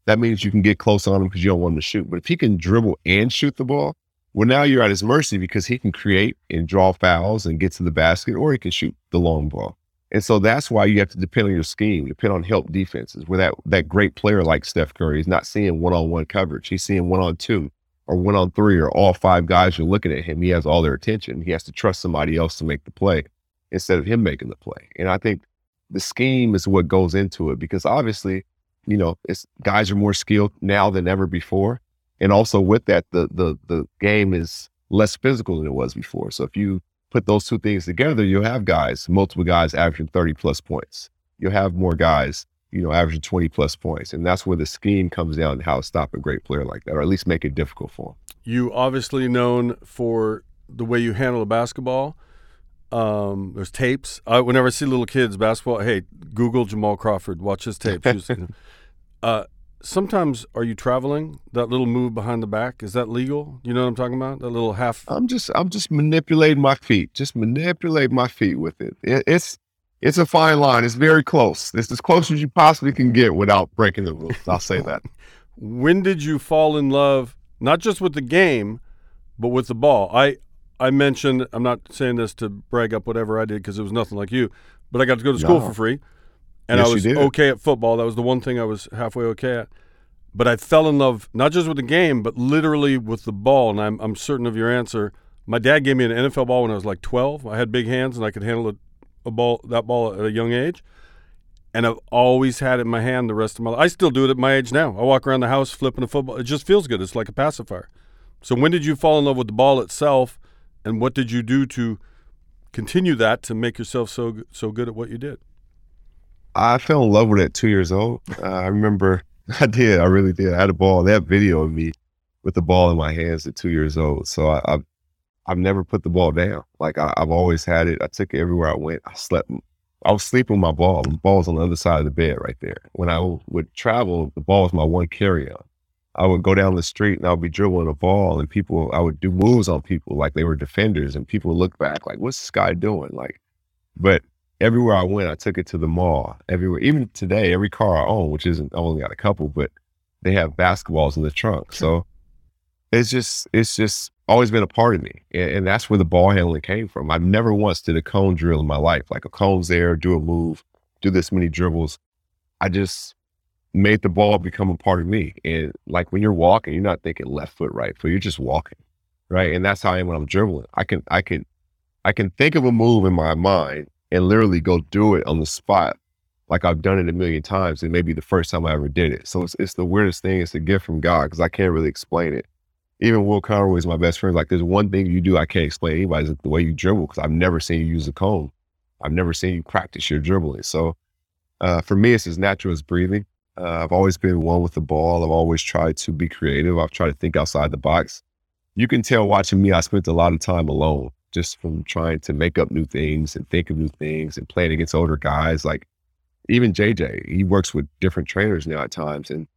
that means you can get close on him because you don't want him to shoot. But if he can dribble and shoot the ball, well, now you're at his mercy because he can create and draw fouls and get to the basket, or he can shoot the long ball. And so that's why you have to depend on your scheme, depend on help defenses. Where that that great player like Steph Curry is not seeing one on one coverage, he's seeing one on two or one on three, or all five guys are looking at him. He has all their attention. He has to trust somebody else to make the play instead of him making the play. And I think the scheme is what goes into it because obviously, you know, it's guys are more skilled now than ever before. And also with that, the the the game is less physical than it was before. So if you put those two things together, you'll have guys, multiple guys averaging 30 plus points. You'll have more guys, you know, averaging 20 plus points. And that's where the scheme comes down to how to stop a great player like that, or at least make it difficult for him. You obviously known for the way you handle a basketball. Um, there's tapes. I, whenever I see little kids basketball, hey, Google Jamal Crawford. Watch his tapes. Just, [laughs] uh, sometimes are you traveling? That little move behind the back is that legal? You know what I'm talking about? That little half. I'm just I'm just manipulating my feet, just manipulate my feet with it. it. It's it's a fine line. It's very close. It's as close as you possibly can get without breaking the rules. I'll say that. [laughs] when did you fall in love not just with the game but with the ball i i mentioned i'm not saying this to brag up whatever i did because it was nothing like you but i got to go to school No. for free and Yes, i was okay at football that was the one thing i was halfway okay at but i fell in love not just with the game but literally with the ball and i'm, I'm certain of your answer my dad gave me an nfl ball when i was like 12 i had big hands and i could handle a, a ball that ball at a young age and I've always had it in my hand the rest of my life. I still do it at my age now. I walk around the house flipping a football. It just feels good. It's like a pacifier. So when did you fall in love with the ball itself, and what did you do to continue that to make yourself so so good at what you did? I fell in love with it two years old. Uh, I remember [laughs] I did. I really did. I had a ball. They have video of me with the ball in my hands at two years old. So I, I've I've never put the ball down. Like I, I've always had it. I took it everywhere I went. I slept. I was sleeping with my ball. The ball was on the other side of the bed right there. When I would travel, the ball was my one carry on. I would go down the street and I would be dribbling a ball and people, I would do moves on people like they were defenders and people would look back like, what's this guy doing? Like, but everywhere I went, I took it to the mall. Everywhere, even today, every car I own, which isn't, I only got a couple, but they have basketballs in the trunk. So it's just, it's just always been a part of me. And, and that's where the ball handling came from. I've never once did a cone drill in my life, like a cone's there, do a move, do this many dribbles. I just made the ball become a part of me. And like when you're walking, you're not thinking left foot, right foot. You're just walking, right? And that's how I am when I'm dribbling. I can, I can, I can think of a move in my mind and literally go do it on the spot, like I've done it a million times. And maybe the first time I ever did it. So it's, it's the weirdest thing. It's a gift from God because I can't really explain it. Even Will Conroy is my best friend. Like there's one thing you do I can't explain anybody is the way you dribble because I've never seen you use a cone. I've never seen you practice your dribbling. So uh, for me, it's as natural as breathing. Uh, I've always been one with the ball. I've always tried to be creative. I've tried to think outside the box. You can tell watching me, I spent a lot of time alone just from trying to make up new things and think of new things and playing against older guys. Like even JJ, he works with different trainers now at times. And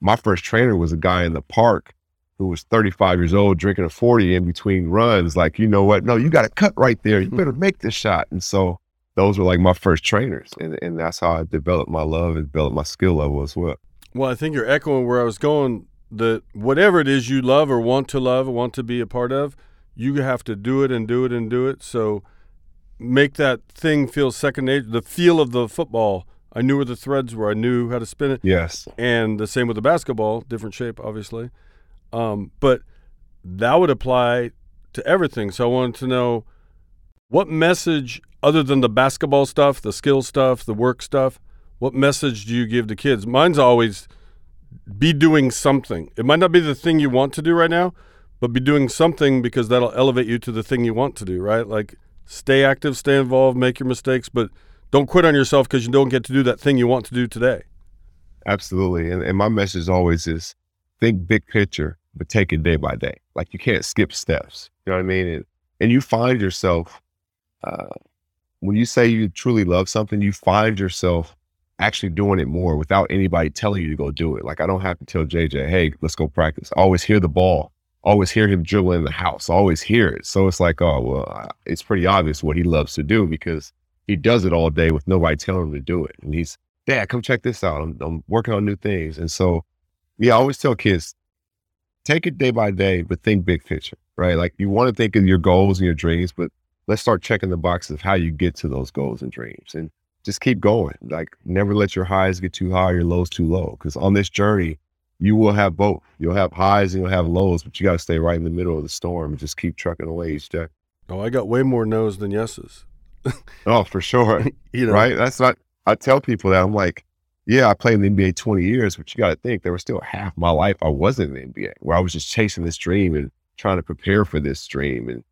my first trainer was a guy in the park who was 35 years old drinking a 40 in between runs. Like, you know what? No, you got to cut right there. You better make this shot. And so those were like my first trainers, and, and that's how I developed my love and developed my skill level as well. Well, I think you're echoing where I was going. That whatever it is you love or want to love or want to be a part of, you have to do it and do it and do it. So make that thing feel second nature. The feel of the football. I knew where the threads were. I knew how to spin it. Yes. And the same with the basketball, different shape, obviously. Um, but that would apply to everything. So I wanted to know what message other than the basketball stuff, the skill stuff, the work stuff, what message do you give to kids? Mine's always be doing something. It might not be the thing you want to do right now, but be doing something because that'll elevate you to the thing you want to do, right? Like stay active, stay involved, make your mistakes, but don't quit on yourself because you don't get to do that thing you want to do today. Absolutely. And, and my message always is think big picture, but take it day by day. Like you can't skip steps. You know what I mean? And, and you find yourself uh, when you say you truly love something, you find yourself actually doing it more without anybody telling you to go do it. Like I don't have to tell JJ, hey, let's go practice. I always hear the ball, always hear him dribble in the house, always hear it. So it's like, oh, well, it's pretty obvious what he loves to do because he does it all day with nobody telling him to do it. And he's, Dad, come check this out. I'm, I'm working on new things. And so, yeah, I always tell kids, take it day by day, but think big picture, right? Like you want to think of your goals and your dreams, but let's start checking the boxes of how you get to those goals and dreams and just keep going. Like never let your highs get too high, your lows too low. Cause on this journey, you will have both. You'll have highs and you'll have lows, but you got to stay right in the middle of the storm and just keep trucking away each day. Oh, I got way more no's than yeses. [laughs] oh, for sure. [laughs] you know, right? That's not, I tell people that I'm like, yeah, I played in the NBA 20 years, but you got to think there was still half my life I wasn't in the NBA where I was just chasing this dream and trying to prepare for this dream and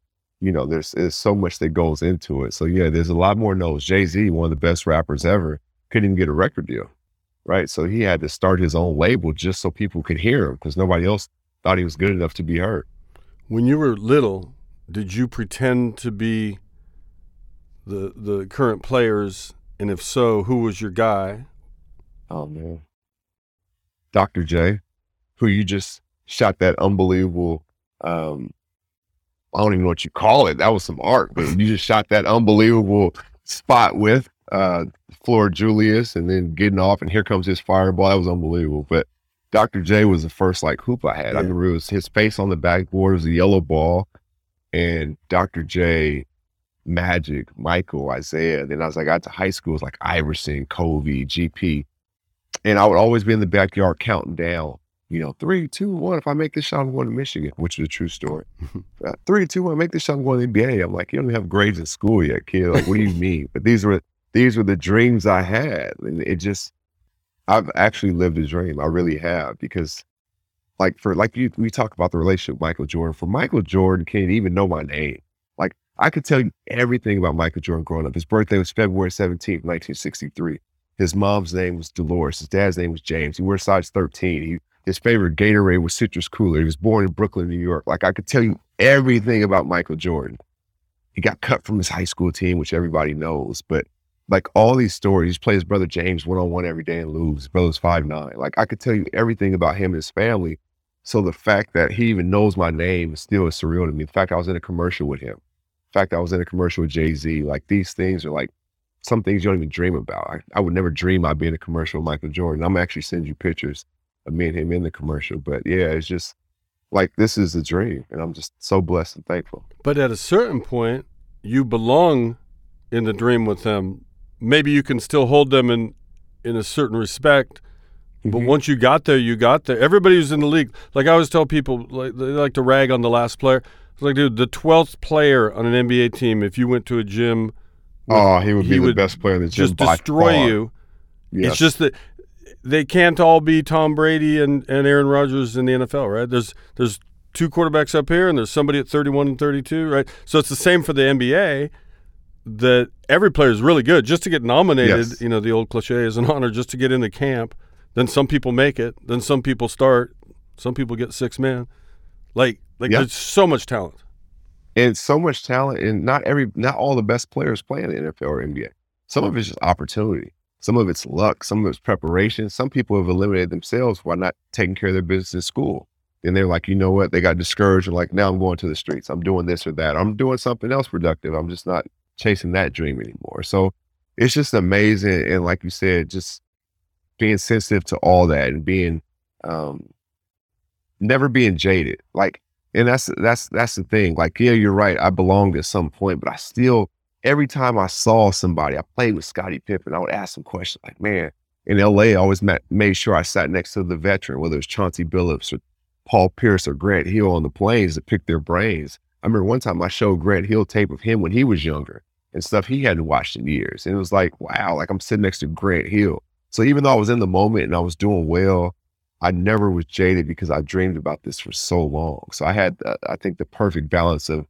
you know, there's there's so much that goes into it. So yeah, there's a lot more no's. Jay Z, one of the best rappers ever, couldn't even get a record deal, right? So he had to start his own label just so people could hear him because nobody else thought he was good enough to be heard. When you were little, did you pretend to be the the current players, and if so, who was your guy? Oh man, Dr. J, who you just shot that unbelievable um, I don't even know what you call it. That was some art, but you just shot that unbelievable spot with uh Julius and then getting off and here comes his fireball. That was unbelievable. But Dr. J was the first like hoop I had. Yeah. I remember it was his face on the backboard was a yellow ball and Dr. J, Magic, Michael, Isiah. Then I was like, I got to high school, it was like Iverson, Kobe, GP. And I would always be in the backyard counting down you know, three, two, one. If I make this shot, I'm going to Michigan, which is a true story. [laughs] uh, three, two, one. Make this shot, I'm going to the NBA. I'm like, you don't even have grades in school yet, kid. Like, what do you [laughs] mean? But these were these were the dreams I had, and it just, I've actually lived a dream. I really have because, like, for like you, we talk about the relationship with Michael Jordan. For Michael Jordan, can't even know my name. Like, I could tell you everything about Michael Jordan growing up. His birthday was February 17th, 1963. His mom's name was Dolores. His dad's name was James. He wears size 13. He his favorite Gatorade was citrus cooler. He was born in Brooklyn, New York. Like I could tell you everything about Michael Jordan. He got cut from his high school team, which everybody knows. But like all these stories, he plays brother James one on one every day and lose. His brother's five nine. Like I could tell you everything about him and his family So the fact that he even knows my name is still surreal to me. The fact I was in a commercial with him, the fact I was in a commercial with Jay Z, like these things are like some things you don't even dream about. I, I would never dream I'd be in a commercial with Michael Jordan. I'm actually send you pictures of me and him in the commercial. But yeah, it's just like this is a dream, and I'm just so blessed and thankful. But at a certain point, you belong in the dream with them. Maybe you can still hold them in in a certain respect. But Mhm. once you got there, you got there. Everybody who's in the league, like I always tell people, like they like to rag on the last player. It's like, dude, the twelfth player on an NBA team, if you went to a gym, with- oh, he would be he the would best player in the gym just destroy far. you. Yes. It's just that they can't all be Tom Brady and, and Aaron Rodgers in the NFL, right? There's there's two quarterbacks up here, and there's somebody at 31 and 32, right? So it's the same for the NBA. That every player is really good. Just to get nominated, Yes. you know, the old cliche is an honor. Just to get into camp, then some people make it. Then some people start. Some people get six man. Like like Yeah. there's so much talent. and so much talent and not every not all the best players play in the NFL or NBA. Some of it's just opportunity. Some of it's luck. Some of it's preparation. Some people have eliminated themselves by not taking care of their business in school. And they're like, you know what? They got discouraged and like, now I'm going to the streets. I'm doing this or that. I'm doing something else productive. I'm just not chasing that dream anymore. So it's just amazing. And like you said, just being sensitive to all that and being um never being jaded. Like and that's that's that's the thing. Like, yeah, you're right. I belonged at some point, but I still every time I saw somebody, I played with Scottie Pippen. I would ask some questions like, man, in LA, I always met, made sure I sat next to the veteran, whether it's Chauncey Billups or Paul Pierce or Grant Hill on the planes to pick their brains. I remember one time I showed Grant Hill tape of him when he was younger and stuff he hadn't watched in years. And it was like, wow, like I'm sitting next to Grant Hill. So even though I was in the moment and I was doing well, I never was jaded because I dreamed about this for so long. So I had, uh, I think, the perfect balance of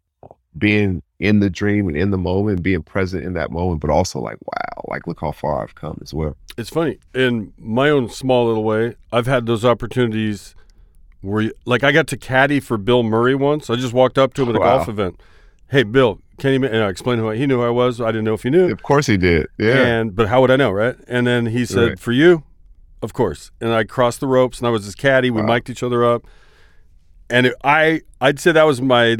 being in the dream and in the moment, being present in that moment, but also like, wow, like look how far I've come as well. It's funny. In my own small little way, I've had those opportunities where, you, like, I got to caddy for Bill Murray once. I just walked up to him at a Wow. golf event. Hey, Bill, can you? ma-" And I explained who I, he knew who I was. I didn't know if he knew. Of course he did. Yeah. And but how would I know, right? And then he said, Right. "For you, of course." And I crossed the ropes, and I was his caddy. We Wow. mic'd each other up, and it, I I'd say that was my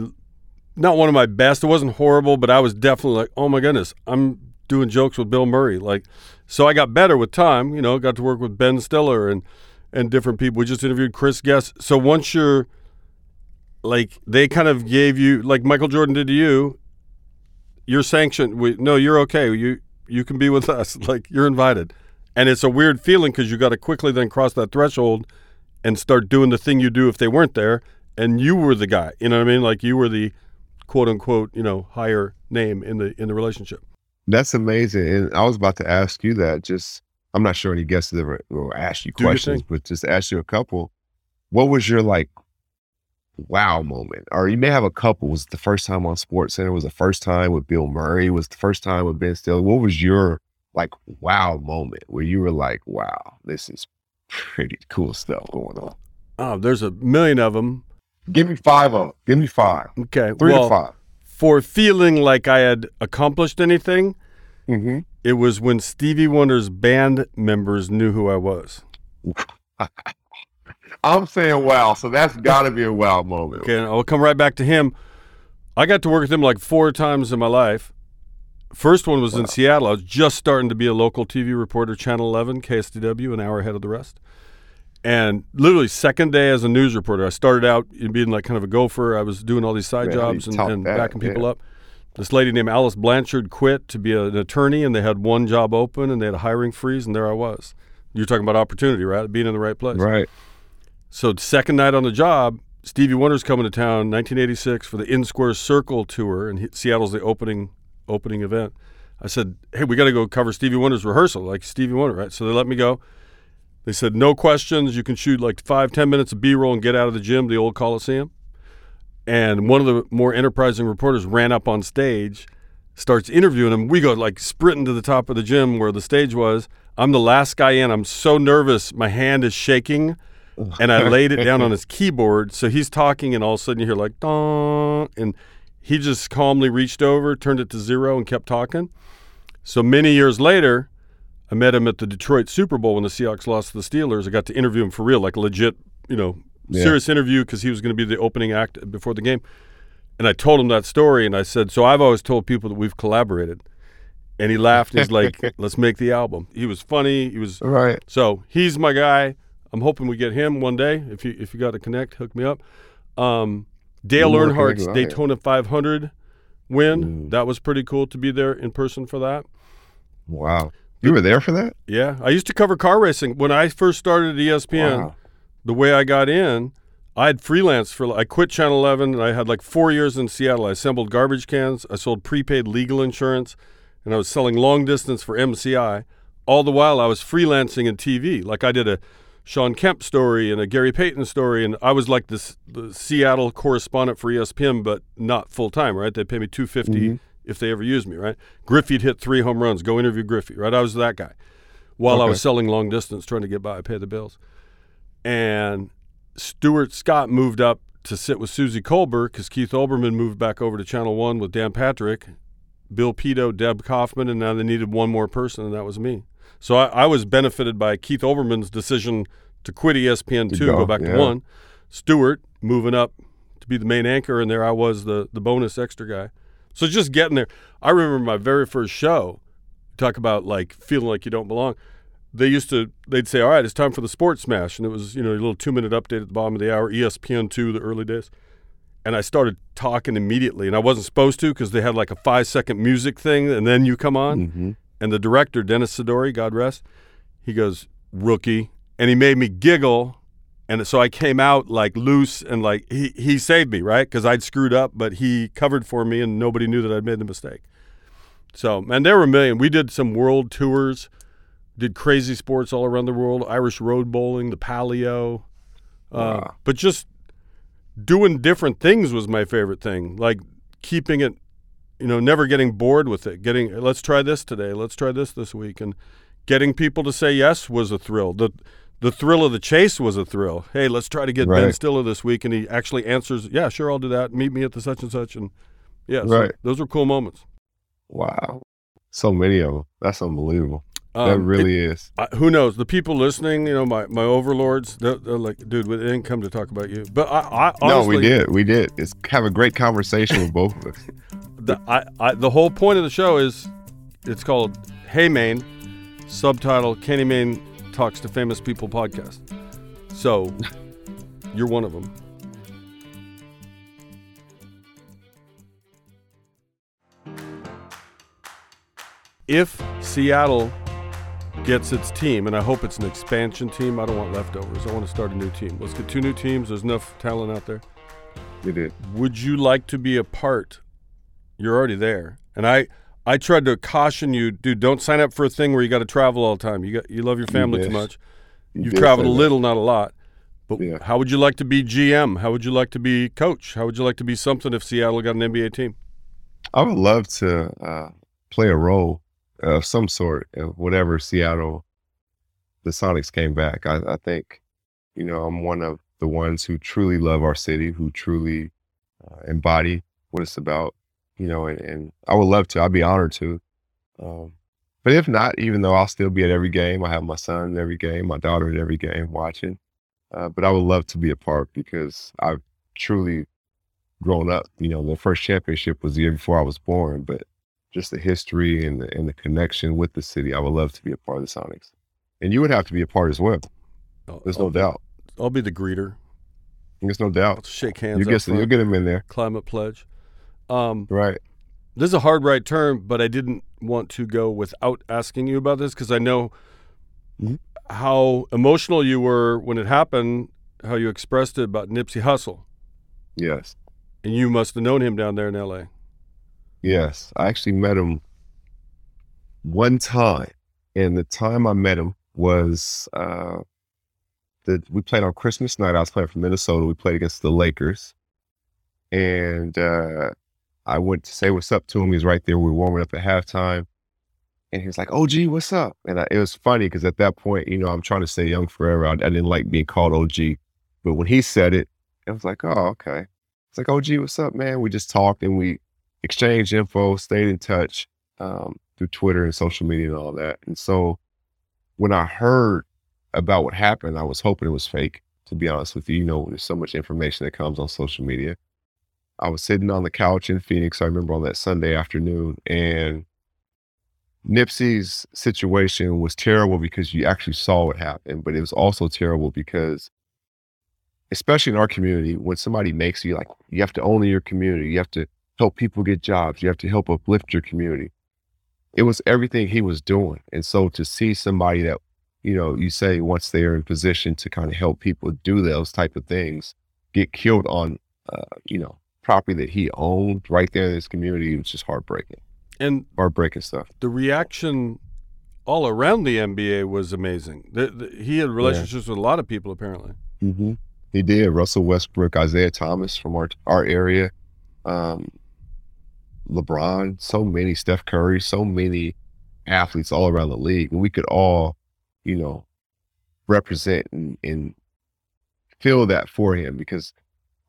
not one of my best. It wasn't horrible, but I was definitely like, "Oh my goodness, I'm doing jokes with Bill Murray." Like, so I got better with time. You know, got to work with Ben Stiller and and different people. We just interviewed Chris Guest. So once you're like they kind of gave you like Michael Jordan did to you, you're sanctioned. We, no, you're okay. You you can be with [laughs] us. Like you're invited, and it's a weird feeling because you got to quickly then cross that threshold and start doing the thing you do if they weren't there, and you were the guy. You know what I mean? Like you were the quote unquote you know higher name in the in the relationship. That's amazing. And I was about to ask you that. Just, I'm not sure any guests ever will ask you Do questions, but just ask you a couple. What was your like wow moment? Or you may have a couple. Was it the first time on Sports Center? Was the first time with Bill Murray? Was it the first time with Ben Stiller? What was your like wow moment where you were like, wow, this is pretty cool stuff going on? Oh, there's a million of them. Give me five of them. Give me five. Okay, Three well, to five. for feeling like I had accomplished anything, Mm-hmm. it was when Stevie Wonder's band members knew who I was. [laughs] I'm saying wow, so that's got to be a wow moment. Okay, I'll come right back to him. I got to work with him like four times in my life. First one was in Seattle. I was just starting to be a local TV reporter, Channel 11, KSTW, an hour ahead of the rest. And literally, second day as a news reporter, I started out in being like kind of a gopher. I was doing all these side Man, how do you jobs and, and that? backing people Yeah. up. This lady named Alice Blanchard quit to be an attorney, and they had one job open, and they had a hiring freeze, and there I was. You're talking about opportunity, right? Being in the right place. Right. So second night on the job, Stevie Wonder's coming to town, 1986, for the In Square Circle tour, and he, Seattle's the opening opening event. I said, "Hey, we got to go cover Stevie Wonder's rehearsal, like Stevie Wonder, right?" So they let me go. They said, "No questions. You can shoot like five, ten minutes of B-roll and get out of the gym, the old Coliseum." And one of the more enterprising reporters ran up on stage, starts interviewing him. We go like sprinting to the top of the gym where the stage was. I'm the last guy in. I'm so nervous. My hand is shaking and I laid it down on his [laughs] keyboard. So he's talking, and all of a sudden you hear like dong, and he just calmly reached over, turned it to zero, and kept talking. So many years later, I met him at the Detroit Super Bowl when the Seahawks lost to the Steelers. I got to interview him for real, like a legit, you know, Yeah. serious interview because he was going to be the opening act before the game. And I told him that story, and I said, "So I've always told people that we've collaborated." And he laughed. He's like, [laughs] "Let's make the album." He was funny. He was Right. so he's my guy. I'm hoping we get him one day. If you if you got to connect, hook me up. Um, Dale Earnhardt's. Daytona 500 win. That was pretty cool to be there in person for that. Wow. You were there for that? Yeah, I used to cover car racing when I first started at ESPN. Wow. The way I got in, I had freelance for. I quit Channel 11 and I had like four years in Seattle. I assembled garbage cans. I sold prepaid legal insurance, and I was selling long distance for MCI. All the while, I was freelancing in TV. Like I did a Shawn Kemp story and a Gary Payton story, and I was like this the Seattle correspondent for ESPN, but not full time. Right? They pay me two Mhm. If they ever used me. Right? Griffey'd hit three home runs. Go interview Griffey. Right? I was that guy. While I was selling long distance, trying to get by, pay the bills and Stuart Scott moved up to sit with Suzy Kolber because Keith Olbermann moved back over to Channel One with Dan Patrick, Bill Pidto, Deb Kaufman, and now they needed one more person, and that was me. So I, I was benefited by Keith Olbermann's decision to quit ESPN two, go, go, back yeah. to one. Stuart moving up to be the main anchor, and there I was, the the bonus extra guy. So just getting there. I remember my very first show. Talk about like feeling like you don't belong they used to they'd say all right it's time for the sports smash and it was you know a little two minute update at the bottom of the hour E espn2 the early days and i started talking immediately and i wasn't supposed to because they had like a five second music thing and then you come on hmm and the director dennis sidori god rest he goes rookie and he made me giggle and so i came out like loose and like he, he saved me right? Because i'd screwed up but he covered for me and nobody knew that i'd made the mistake. So and there were a million. We did some world tours did crazy sports all around the world irish road bowling the paleo uh, Wow. but just doing different things was my favorite thing like keeping it you know never getting bored with it getting let's try this today. Let's try this this week. And getting people to say yes was a thrill. The the thrill of the chase was a thrill hey let's try to get ben stiller this week and he actually answers yeah sure i'll do that meet me at the such and such and yeah so Right. those were cool moments Wow. So many of them. That's unbelievable. that Um, it- really is. I, who knows? The people listening, you know, my, my overlords, they're, they're like, dude, we didn't come to talk about you. But I, I honestly, no, we did. We did. It's have a great conversation with both of us. [laughs] The, I, I, the whole point of the show is it's called Hey Maine, subtitle Kenny Mayne Talks to Famous People podcast. So [laughs] you're one of them. If Seattle gets its team, and I hope it's an expansion team, I don't want leftovers. I want to start a new team. Let's get two new teams. There's enough talent out there. We did. Would you like to be a part? You're already there. And I I tried to caution you, dude, don't sign up for a thing where you got to travel all the time. You got you love your family too much. You You've did traveled a little, not a lot. But Yeah. how would you like to be GM? How would you like to be coach? How would you like to be something if Seattle got an NBA team? I would love to uh, play a role of some sort in whatever Seattle the Sonics came back. I, I think, you know, I'm one of the ones who truly love our city, who truly uh, embody what it's about, you know, and, and I would love to. I'd be honored to. Um, but if not, even though I'll still be at every game, I have my son at every game, my daughter at every game watching. Uh, but I would love to be a part because I've truly grown up. You know, the first championship was the year before I was born, but just the history and the, and the connection with the city, I would love to be a part of the Sonics. And you would have to be a part as well. There's I'll, no doubt. I'll be the greeter. There's no I'll doubt. shake hands. You get, you'll get him in there, climate pledge. Um, right? this is a hard right term, but I didn't want to go without asking you about this because I know Mhm. how emotional you were when it happened, how you expressed it about Nipsey Hussle. Yes, And you must have known him down there in LA. yes. I actually met him one time, and the time I met him was uh, that we played on Christmas night. I was playing for Minnesota. We played against the Lakers, and uh, I went to say what's up to him. He was right there. We were warming up at halftime. And he was like, OG, what's up? And I, it was funny because at that point, you know, I'm trying to stay young forever. I, I didn't like being called OG. But when he said it, I was like, oh, okay. It's like, OG, what's up, man? We just talked and we exchanged info, stayed in touch um, through Twitter and social media and all that. And so when I heard about what happened, I was hoping it was fake. to be honest with you. You know, there's so much information that comes on social media. I was sitting on the couch in Phoenix, I remember on that Sunday afternoon, and Nipsey's situation was terrible because you actually saw what happened, but it was also terrible because, especially in our community, when somebody makes you like, you have to own your community, you have to help people get jobs, you have to help uplift your community. It was everything he was doing. And so to see somebody that, you know, you say once they're in position to kind of help people do those type of things, get killed on, uh, you know, property that he owned right there in his community, it was just heartbreaking And heartbreaking stuff. the reaction all around the NBA was amazing. The, the, he had relationships with a lot of people, apparently. Mm-hmm. He did. Russell Westbrook, Isaiah Thomas from our our area, um, LeBron, so many, Steph Curry, so many athletes all around the league, and we could all, you know, represent and, and feel that for him because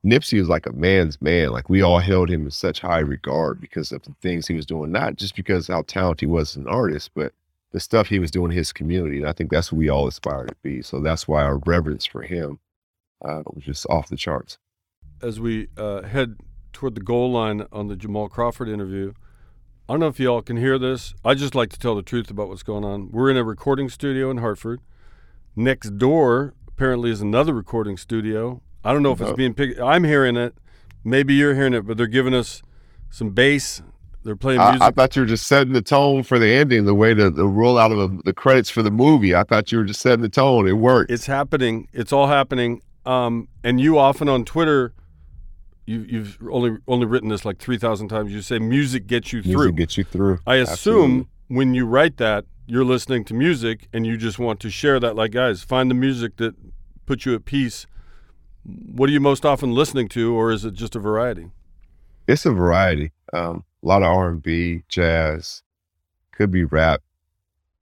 Nipsey was like a man's man. Like we all held him in such high regard because of the things he was doing, not just because how talented he was as an artist, but the stuff he was doing in his community. And I think that's what we all aspire to be. So that's why our reverence for him uh, was just off the charts. As we uh, head toward the goal line on the Jamal Crawford interview, I don't know if y'all can hear this. I just like to tell the truth about what's going on. We're in a recording studio in Hartford. Next door, apparently, is another recording studio. I don't know if it's being picked. I'm hearing it. Maybe you're hearing it, but they're giving us some bass. They're playing I, music. I thought you were just setting the tone for the ending, the way to the roll out of the, the credits for the movie. I thought you were just setting the tone. It worked. It's happening. It's all happening. Um, and you often on Twitter, you, you've only only written this like three thousand times. You say music gets you through. Music gets you through. I assume Absolutely. when you write that, you're listening to music and you just want to share that. Like, guys, find the music that puts you at peace. What are you most often listening to, or is it just a variety? it's a variety. Um, a lot of R and B, jazz, could be rap.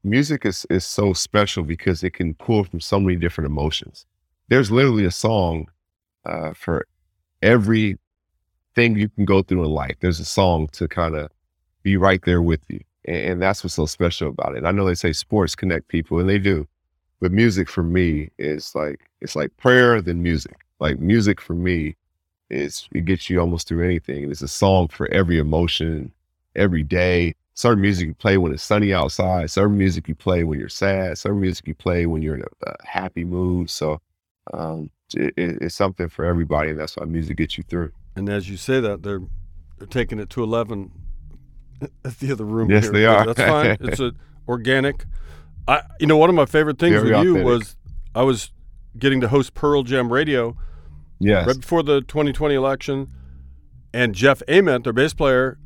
Music is is so special because it can pull from so many different emotions. There's literally a song uh, for every thing you can go through in life. There's a song to kind of be right there with you, and, and that's what's so special about it. And I know they say sports connect people, and they do, but music for me is like it's like prayer than music. Like music for me is it gets you almost through anything. And it's a song for every emotion, every day. Certain music you play when it's sunny outside. Certain music you play when you're sad. Certain music you play when you're in a, a happy mood. So um, it, it- it's something for everybody, and that's why music gets you through. And as you say that, they're they're taking it to eleven [laughs] at the other room. Yes, here. they are. That's fine. It's a [laughs] organic. I you know one of my favorite things Very with you was I was getting to host Pearl Jam Radio Yes, right before the 2020 election, and Jeff Ament, their bass player,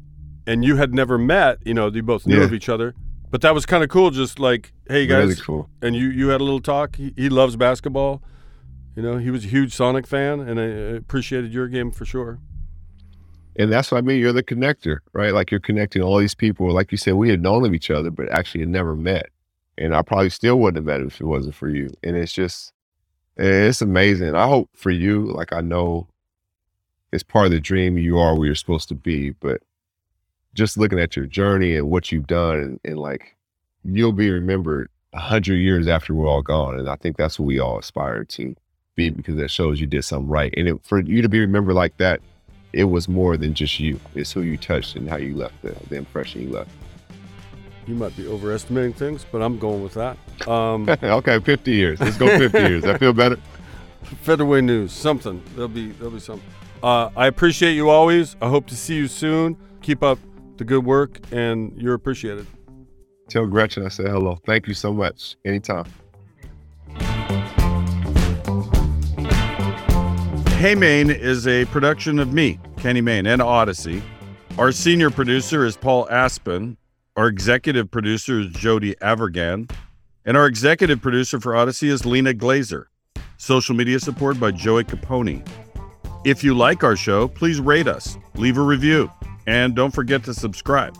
and you had never met. You know, you both knew Yeah. of each other, but that was kind of cool. Just like, hey guys, really cool. and you you had a little talk. He, he loves basketball. You know, he was a huge Sonic fan, and I I appreciated your game for sure. And that's what I mean. You're the connector, right? Like you're connecting all these people. Like you said, we had known of each other, but actually had never met. And I probably still wouldn't have met if it wasn't for you. And it's just, Eh, it's amazing. I hope for you, like I know it's part of the dream you are where you're supposed to be, but just looking at your journey and what you've done and, and like you'll be remembered a hundred years after we're all gone. And I think that's what we all aspire to be because that shows you did something right. And it, for you to be remembered like that, it was more than just you. It's who you touched and how you left the, the impression you left. You might be overestimating things, but I'm going with that. Um, [laughs] okay, 50 years. Let's go 50 years. I feel better? [laughs] Featherweight News, something. There'll be there'll be something. Uh, I appreciate you always. I hope to see you soon. Keep up the good work, and you're appreciated. Tell Gretchen I said hello. Thank you so much. Anytime. Hey Maine is a production of me, Kenny Mayne, and Audacy. Our senior producer is Paul Aspen. Our executive producer is Jody Avirgan. And our executive producer for Audacy is Lena Glazer. Social media support by Joey Capone. If you like our show, please rate us, leave a review, and don't forget to subscribe.